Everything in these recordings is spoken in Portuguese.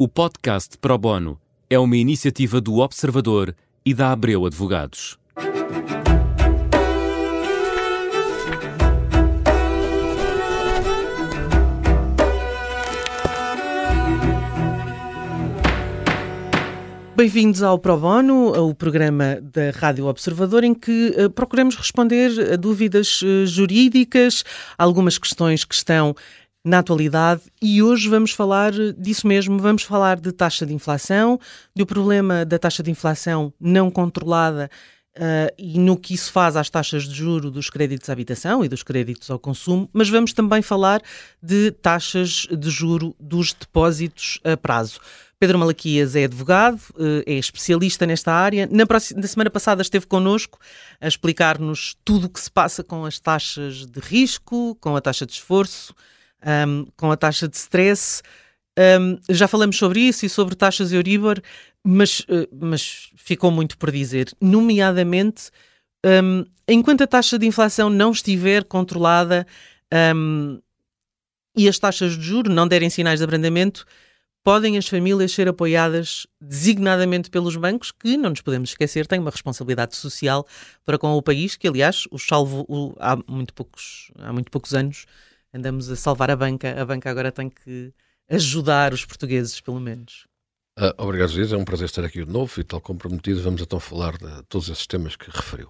O podcast Pro Bono é uma iniciativa do Observador e da Abreu Advogados. Bem-vindos ao Pro Bono, o programa da Rádio Observador, em que uh, procuramos responder a dúvidas uh, jurídicas, algumas questões que estão na atualidade e hoje vamos falar disso mesmo. Vamos falar de taxa de inflação, do problema da taxa de inflação não controlada uh, e no que isso faz às taxas de juro dos créditos à habitação e dos créditos ao consumo, mas vamos também falar de taxas de juro dos depósitos a prazo. Pedro Malaquias é advogado, é especialista nesta área. Na, próxima, na semana passada esteve connosco a explicar-nos tudo o que se passa com as taxas de risco, com a taxa de esforço, um, com a taxa de stress. Um, já falamos sobre isso e sobre taxas Euribor, mas, uh, mas ficou muito por dizer. Nomeadamente, um, enquanto a taxa de inflação não estiver controlada e as taxas de juro não derem sinais de abrandamento, podem as famílias ser apoiadas designadamente pelos bancos, que, não nos podemos esquecer, têm uma responsabilidade social para com o país, que, aliás, o salvo o, há, muito poucos, há muito poucos anos andamos a salvar a banca, a banca agora tem que ajudar os portugueses, pelo menos. Uh, obrigado, Luís. É um prazer estar aqui de novo e, tal como prometido, vamos então falar de todos esses temas que referiu.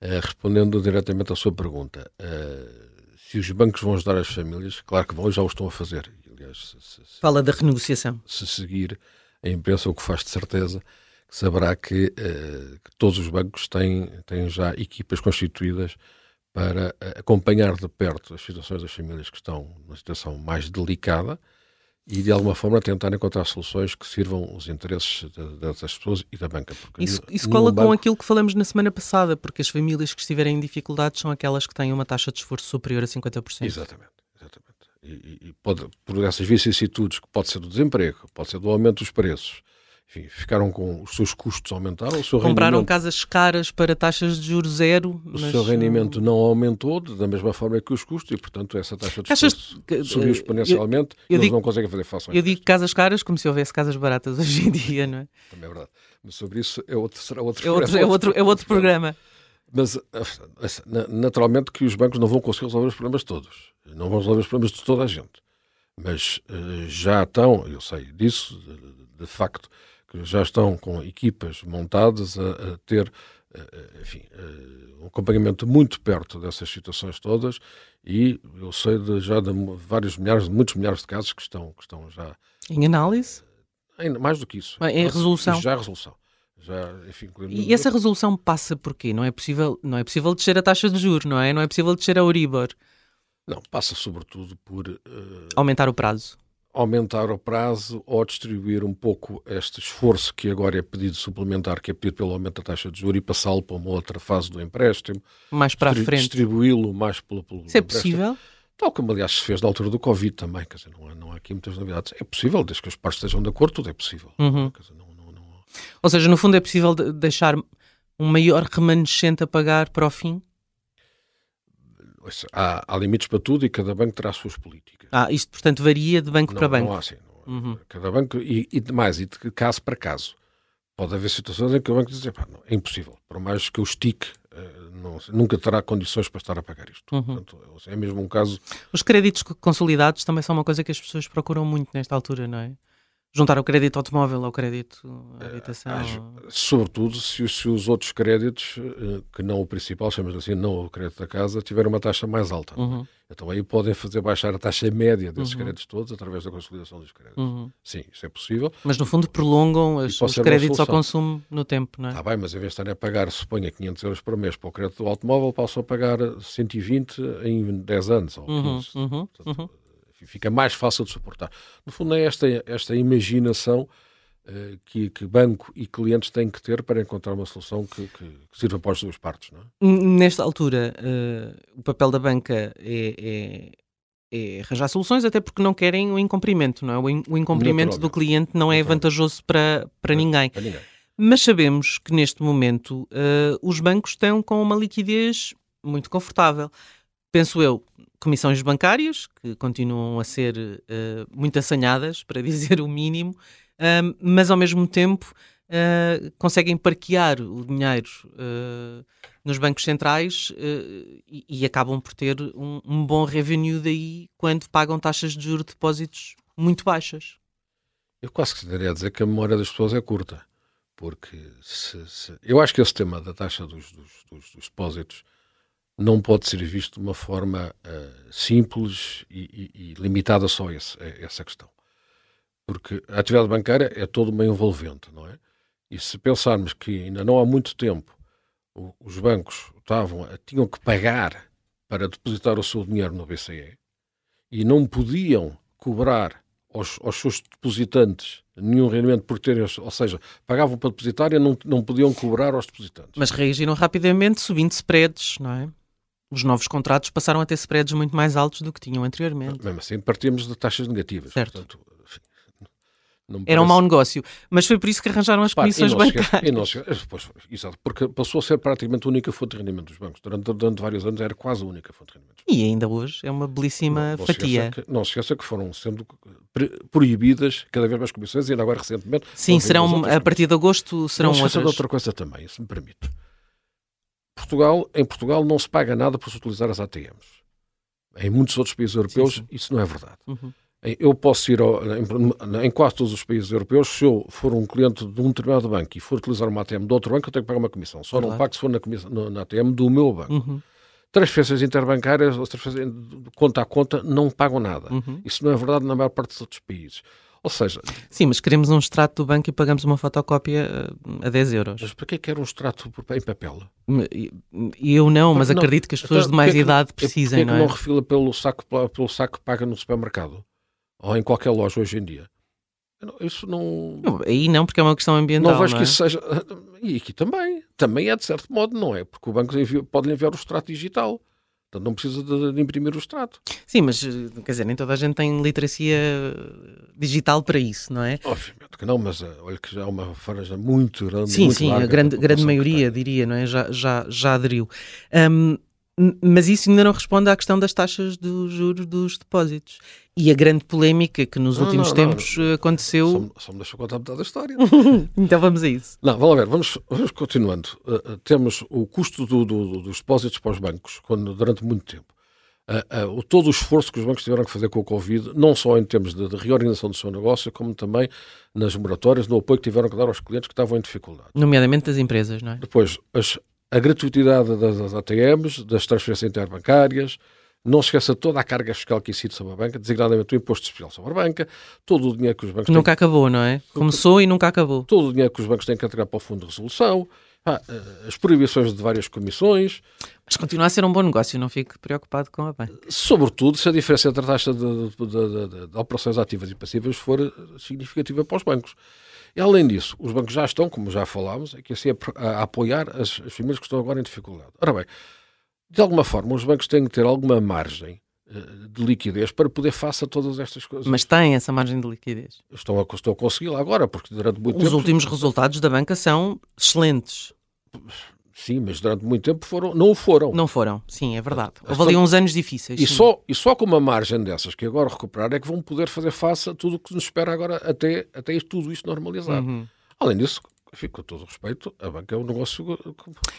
Uh, respondendo diretamente à sua pergunta, uh, se os bancos vão ajudar as famílias, claro que vão, já o estão a fazer. Aliás, se, se, Fala da renegociação. Se seguir a imprensa, o que faz de certeza, que saberá que, que todos os bancos têm, têm já equipas constituídas para eh, acompanhar de perto as situações das famílias que estão numa situação mais delicada e, de alguma forma, tentar encontrar soluções que sirvam os interesses das pessoas e da banca. Isso, isso cola banco... com aquilo que falamos na semana passada, porque as famílias que estiverem em dificuldades são aquelas que têm uma taxa de esforço superior a 50%. Exatamente. exatamente. E, e pode, por essas vicissitudes, que pode ser do desemprego, pode ser do aumento dos preços, enfim, ficaram com os seus custos aumentaram. O seu Compraram casas caras para taxas de juros zero. O seu rendimento não aumentou da mesma forma que os custos e, portanto, essa taxa de Achas... subiu exponencialmente eu, eu e eles digo, não conseguem fazer face Eu digo casas caras como se houvesse casas baratas hoje em dia, não é? Também é verdade. Mas sobre isso é outro, será outro, é outro, é outro, é outro programa. Mas, naturalmente, que os bancos não vão conseguir resolver os problemas todos. Não vão resolver os problemas de toda a gente. Mas eh, já estão, eu sei disso, de, de facto, que já estão com equipas montadas a, a ter enfim, um acompanhamento muito perto dessas situações todas e eu sei de, já de vários milhares, de muitos milhares de casos que estão, que estão já... Em análise? Em, mais do que isso. Em resolução? Já resolução. Já, enfim, e essa resolução passa por quê? Não é possível, não é possível descer a taxa de juros, não é? Não é possível descer a Euribor. Não, passa sobretudo por... Uh... Aumentar o prazo aumentar o prazo ou distribuir um pouco este esforço que agora é pedido suplementar, que é pedido pelo aumento da taxa de juros e passá-lo para uma outra fase do empréstimo. Mais para a frente. Distribuí-lo mais pelo, pelo Isso é possível? Tal como, aliás, se fez na altura do Covid também. Quer dizer, não há, não há aqui muitas novidades. É possível, desde que os partes estejam de acordo, tudo é possível. Uhum. Dizer, não, não, não... Ou seja, no fundo é possível deixar um maior remanescente a pagar para o fim? Há, há, limites para tudo e cada banco terá as suas políticas. Ah, isto, portanto, varia de banco não, para banco? Não há assim. Não, uhum. Cada banco, e, e demais, e de caso para caso. Pode haver situações em que o banco diz, pá, não, é impossível, por mais que eu estique, uh, não, nunca terá condições para estar a pagar isto. Uhum. Portanto, é mesmo um caso... Os créditos consolidados também são uma coisa que as pessoas procuram muito nesta altura, não é? Juntar o crédito automóvel ao crédito habitação? sobretudo se, se, os outros créditos, eh, que não o principal, chamamos assim, não o crédito da casa, tiverem uma taxa mais alta. Uhum. Então aí podem fazer baixar a taxa média desses uhum. créditos todos através da consolidação dos créditos. Uhum. Sim, isso é possível. Mas no fundo prolongam as, os créditos ao consumo no tempo, não é? Está bem, mas em vez de estarem a pagar, suponha, 500 euros por mês para o crédito do automóvel, passam a pagar 120 em 10 anos ou 15. Uhum, uhum, Portanto, uhum fica mais fácil de suportar. No fundo, é esta, esta imaginação uh, que, que, banco e clientes têm que ter para encontrar uma solução que, que, que sirva para as duas partes. Não é? Nesta altura, uh, o papel da banca é, é, é, arranjar soluções, até porque não querem o incumprimento. Não é? O, in, o incumprimento do cliente não é vantajoso para, para, ninguém. para ninguém. Mas sabemos que neste momento uh, os bancos estão com uma liquidez muito confortável. Penso eu, comissões bancárias, que continuam a ser uh, muito assanhadas, para dizer o mínimo, uh, mas ao mesmo tempo uh, conseguem parquear o dinheiro nos bancos centrais e, e, acabam por ter um, um, bom revenue daí quando pagam taxas de juros de depósitos muito baixas. Eu quase que a dizer que a memória das pessoas é curta, porque se, se, eu acho que esse tema da taxa dos, dos, dos, dos depósitos não pode ser visto de uma forma uh, simples e, e, e, limitada só a, esse, a, essa questão. Porque a atividade bancária é toda uma envolvente, não é? E se pensarmos que ainda não há muito tempo os bancos estavam, tinham que pagar para depositar o seu dinheiro no BCE e não podiam cobrar aos, aos seus depositantes nenhum rendimento por terem, ou seja, pagavam para depositar e não, não podiam cobrar aos depositantes. Mas reagiram rapidamente subindo spreads, não é? Os novos contratos passaram a ter spreads muito mais altos do que tinham anteriormente. Mesmo assim, partimos de taxas negativas. Certo. Portanto, Era um mau negócio, mas foi por isso que arranjaram as comissões bancárias. Se, pois, exato, porque passou a ser praticamente a única fonte de rendimento dos bancos. Durante, durante vários anos era quase a única fonte de rendimento. E ainda hoje é uma belíssima não, não fatia. Se que, não se esqueça que foram sendo proibidas cada vez mais comissões e ainda agora recentemente. Sim, serão a partir de agosto serão não outras. de outra coisa também, se me permite. Portugal, em Portugal não se paga nada por se utilizar as ATMs. Em muitos outros países europeus sim, sim. isso não é verdade. Uhum. Eu posso ir ao, em, em, quase todos os países europeus, se eu for um cliente de um determinado banco e for utilizar uma ATM de outro banco, eu tenho que pagar uma comissão. Só claro. não pago se for na, comissão, na ATM do meu banco. Uhum. Transferências interbancárias, transferências de conta a conta, não pagam nada. Uhum. Isso não é verdade na maior parte dos outros países. Ou seja... Sim, mas queremos um extrato do banco e pagamos uma fotocópia eh, a 10 euros. Mas para que quer um extrato em papel? Eu não, mas não, acredito que as pessoas então, de mais que, idade precisem, não é? que não refila pelo saco, pelo saco que paga no supermercado? Ou em qualquer loja hoje em dia? Isso não... não... Aí não, porque é uma questão ambiental. Não vejo não que é? isso seja. E aqui também. Também é de certo modo, não é? Porque o banco envia, pode enviar o extrato digital. Portanto, não precisa de, de, imprimir o extrato. Sim, mas quer dizer, nem toda a gente tem literacia digital para isso, não é? Obviamente que não, mas eh, olha que já há uma franja muito grande. Sim, muito sim, a grande, grande maioria, diria, não é? Já, já, já aderiu. Um, mas isso ainda não responde à questão das taxas dos juros dos depósitos. E a grande polémica que nos não, últimos não, tempos não, aconteceu. Só, só me deixa contar metade da história. então vamos a isso. Não, vamos ver, vamos, vamos continuando. Uh, temos o custo do, do, dos depósitos para os bancos, quando, durante muito tempo. Uh, uh, todo o esforço que os bancos tiveram que fazer com o Covid, não só em termos de, de, reorganização do seu negócio, como também nas moratórias, no apoio que tiveram que dar aos clientes que estavam em dificuldade. Nomeadamente das empresas, não é? Depois, as, a gratuitidade das, das ATMs, das transferências interbancárias, não se esqueça toda a carga fiscal que incide sobre a banca, designadamente o imposto especial sobre a banca, todo o dinheiro que os bancos Nunca têm... acabou, não é? Começou e nunca acabou. Todo o dinheiro que os bancos têm que entregar para o Fundo de Resolução, eh, as proibições de várias comissões. Mas continua a ser um bom negócio, não fique preocupado com a banca. Sobretudo se a diferença entre a taxa de, de, de, de operações ativas e passivas for significativa para os bancos. E, além disso, os bancos já estão, como já falámos, aqui assim, a, a apoiar as, as, famílias que estão agora em dificuldade. Ora bem, de alguma forma, os bancos têm que ter alguma margem uh, de liquidez para poder fazer a todas estas coisas. Mas têm essa margem de liquidez? Estão a, estão a consegui-la agora, porque durante muito os tempo... Os últimos resultados da banca são excelentes. Sim, mas durante muito tempo foram, não foram. Não foram, sim, é verdade. Houve ali uns anos difíceis. E só, e só com uma margem dessas que agora recuperar é que vão poder fazer face a tudo o que nos espera agora até, até tudo isto normalizar. Uhum. Além disso, enfim, com todo o respeito, a banca é um negócio.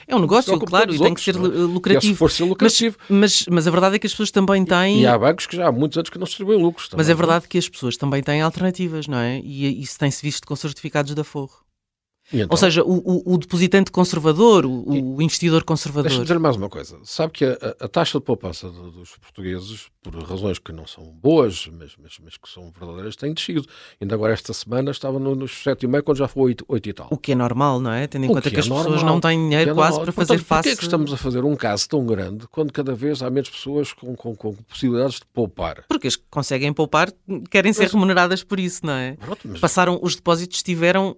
É um negócio, claro, e tem que ser é? lucrativo. Se for ser lucrativo. Mas, mas, mas, a verdade é que as pessoas também têm. E, há bancos que já há muitos anos que não distribuem lucros. Também. Mas é verdade que as pessoas também têm alternativas, não é? E isso tem-se visto com certificados da Forro. Então? Ou seja, o, o, o, depositante conservador, o, e, o investidor conservador. Deixa-me dizer mais uma coisa. Sabe que a, a taxa de poupança de, dos portugueses, por razões que não são boas, mas, mas, mas que são verdadeiras, tem descido. Ainda agora, esta semana, estava no, nos 7,5 quando já foi 8, 8 e tal. O que é normal, não é? Tendo em conta que, que é as normal, pessoas não têm dinheiro é quase para fazer Portanto, face. Porquê é que estamos a fazer um caso tão grande quando cada vez há menos pessoas com, com, com possibilidades de poupar? Porque as que conseguem poupar querem ser mas, remuneradas por isso, não é? Pronto, mas... Passaram, os depósitos estiveram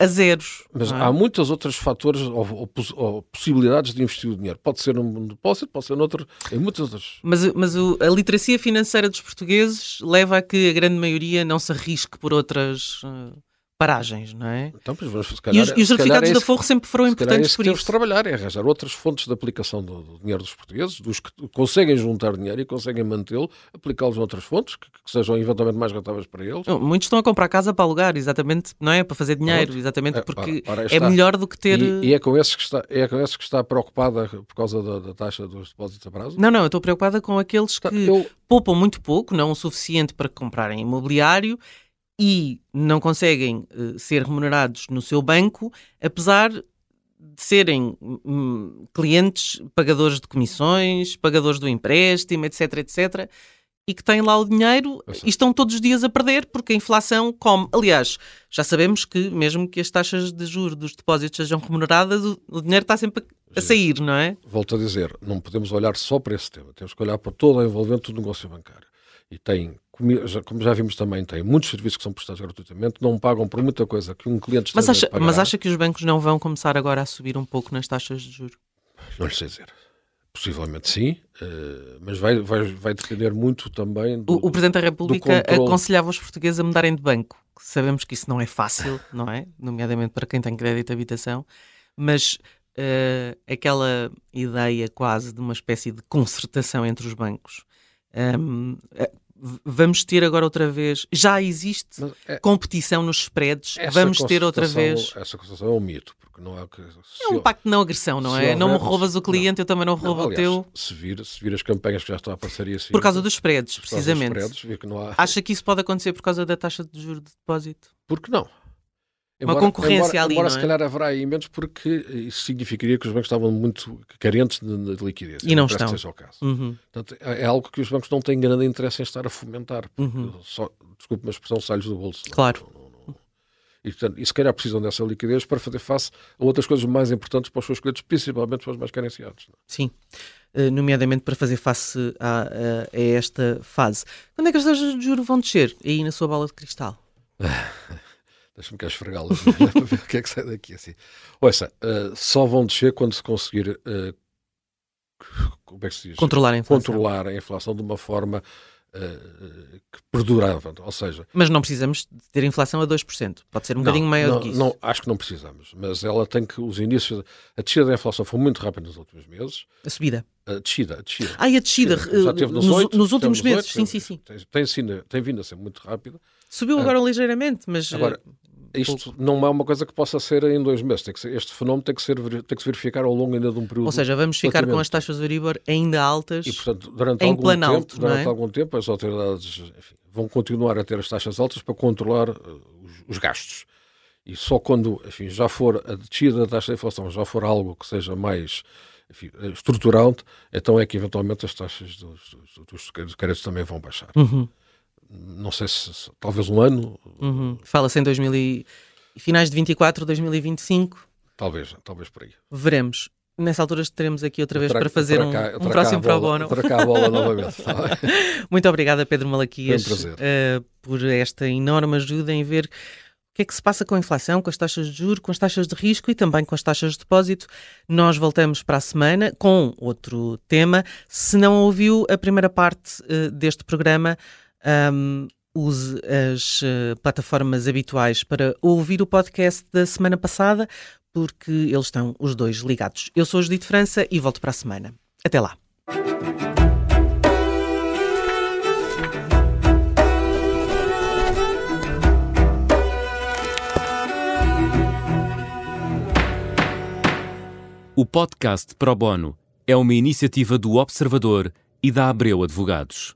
a zeros. Mas é? há muitos outros fatores ou, ou, ou, possibilidades de investir o dinheiro. Pode ser num depósito, pode ser noutro, em muitas outras. Mas, mas o, a literacia financeira dos portugueses leva a que a grande maioria não se arrisque por outras. Uh, paragens, não é? Então, pois, se E calhar, os, e os se calhar certificados é da esse- Forro sempre foram é importantes isso por que temos de isso. trabalhar, é arranjar outras fontes de aplicação do, do dinheiro dos portugueses, dos que conseguem juntar dinheiro e conseguem mantê-lo, aplicá-los a outras fontes que, que sejam eventualmente mais rentáveis para eles. Não, Muitos estão a comprar casa para alugar, exatamente, não é? Para fazer dinheiro, exatamente, É, porque ora, ora, é melhor do que ter. E, e é, com esses que está, é com esses que está preocupada por causa da, da taxa dos depósitos a prazo? Não, não, eu estou preocupada com aqueles que Tá, eu- poupam muito pouco, não o suficiente para comprarem imobiliário e não conseguem eh, ser remunerados no seu banco, apesar de serem hum, clientes pagadores de comissões, pagadores do empréstimo, etc, etc, e que têm lá o dinheiro sei. e estão todos os dias a perder porque a inflação come. Aliás, já sabemos que mesmo que as taxas de juros dos depósitos sejam remuneradas, o, o dinheiro está sempre a, a Sim. sair, não é? volto a dizer, não podemos olhar só para esse tema, temos que olhar para todo o envolvimento do negócio bancário. E tem, como já- como já vimos também, tem muitos serviços que são prestados gratuitamente, não pagam por muita coisa que um cliente Mas acha, mas acha que os bancos não vão começar agora a subir um pouco nas taxas de juros? Não lhe sei dizer. Possivelmente sim, eh, mas vai, vai, vai depender muito também do, O, o Presidente da República aconselhava os portugueses a mudarem de banco. Sabemos que isso não é fácil, não é? Nomeadamente para quem tem crédito de habitação, mas eh, aquela ideia quase de uma espécie de concertação entre os bancos. Ahm, eh, vamos ter agora outra vez. Já existe Mas é- competição nos spreads. Vamos ter outra vez. Essa conversação é um mito, porque não há que. É um pacto de não agressão, não é? não me roubas o cliente, eu também não não, roubo o aliás, teu. Se vir, se vir as campanhas que já estão a aparecer assim. Por causa dos spreads, por causa dos precisamente. spreads, que não há. Acha que isso pode acontecer por causa da taxa de juros de depósito? Por que não? Uma concorrência embora, ali, Embora não se é? calhar haverá aí menos, porque isso significaria que os bancos estavam muito carentes de, de liquidez. E não parece estão. que seja o caso. Uhum. Portanto, é é algo que os bancos não têm grande interesse em estar a fomentar. Porque Uhum. só, desculpe uma expressão, sai-lhes do bolso. não é? Claro. Não, não, não. E, portanto, e se calhar precisam dessa liquidez para fazer face a outras coisas mais importantes para os seus clientes, principalmente para os mais carenciados. não é? Sim. Eh, nomeadamente para fazer face a, a- a esta fase. Quando é que as taxas de juros vão descer? Aí na sua bola de cristal. Deixa-me cá esfregá-las para ver o que é que sai daqui. Assim. Ouça, eh, só vão descer quando se conseguir. eh, como é que se diz? Controlar a inflação. controlar a inflação de uma forma eh, que perdurava. Ou seja, Mas não precisamos de ter inflação a 2%. Pode ser um bocadinho maior não, do que isso. não, acho que não precisamos, mas ela tem que, os inícios, a descida da inflação foi muito rápida nos últimos meses. A subida. A descida, a descida. Ah, e a descida. Já eh, teve nos, nos, oito, nos teve últimos meses. oito, sim, teve- sim, sim. Tem, tem, tem vindo a ser muito rápida. Subiu agora ligeiramente, mas. Agora, Isto não é uma coisa que possa ser em dois meses. Ser, este fenómeno tem que, ser, tem que se verificar ao longo ainda de um período. ou seja, vamos ficar com as taxas do Euribor ainda altas. E, portanto, durante em algum planalto, tempo, não durante é? algum tempo, as autoridades enfim, vão continuar a ter as taxas altas para controlar eh, os, os gastos. E só quando enfim, já for a descida da taxa de inflação já for algo que seja mais enfim, estruturante, então é que eventualmente as taxas dos, dos, dos créditos também vão baixar. Uhum, Não sei se, talvez um ano, uhum. Fala-se em 2000 e... finais de 24, 2025. talvez, talvez por aí. Veremos. Nessa altura estaremos aqui outra vez trago- para fazer um, cá- um próximo Pro Bono. cá a bola novamente. tá? Muito obrigada, Pedro Malaquias, um eh, por esta enorme ajuda em ver o que é que se passa com a inflação, com as taxas de juros, com as taxas de risco e também com as taxas de depósito. Nós voltamos para a semana com outro tema. Se não ouviu a primeira parte eh, deste programa, ahm, use as eh, plataformas habituais para ouvir o podcast da semana passada, porque eles estão os dois ligados. Eu sou Judite França e volto para a semana. Até lá. O podcast Pro Bono é uma iniciativa do Observador e da Abreu Advogados.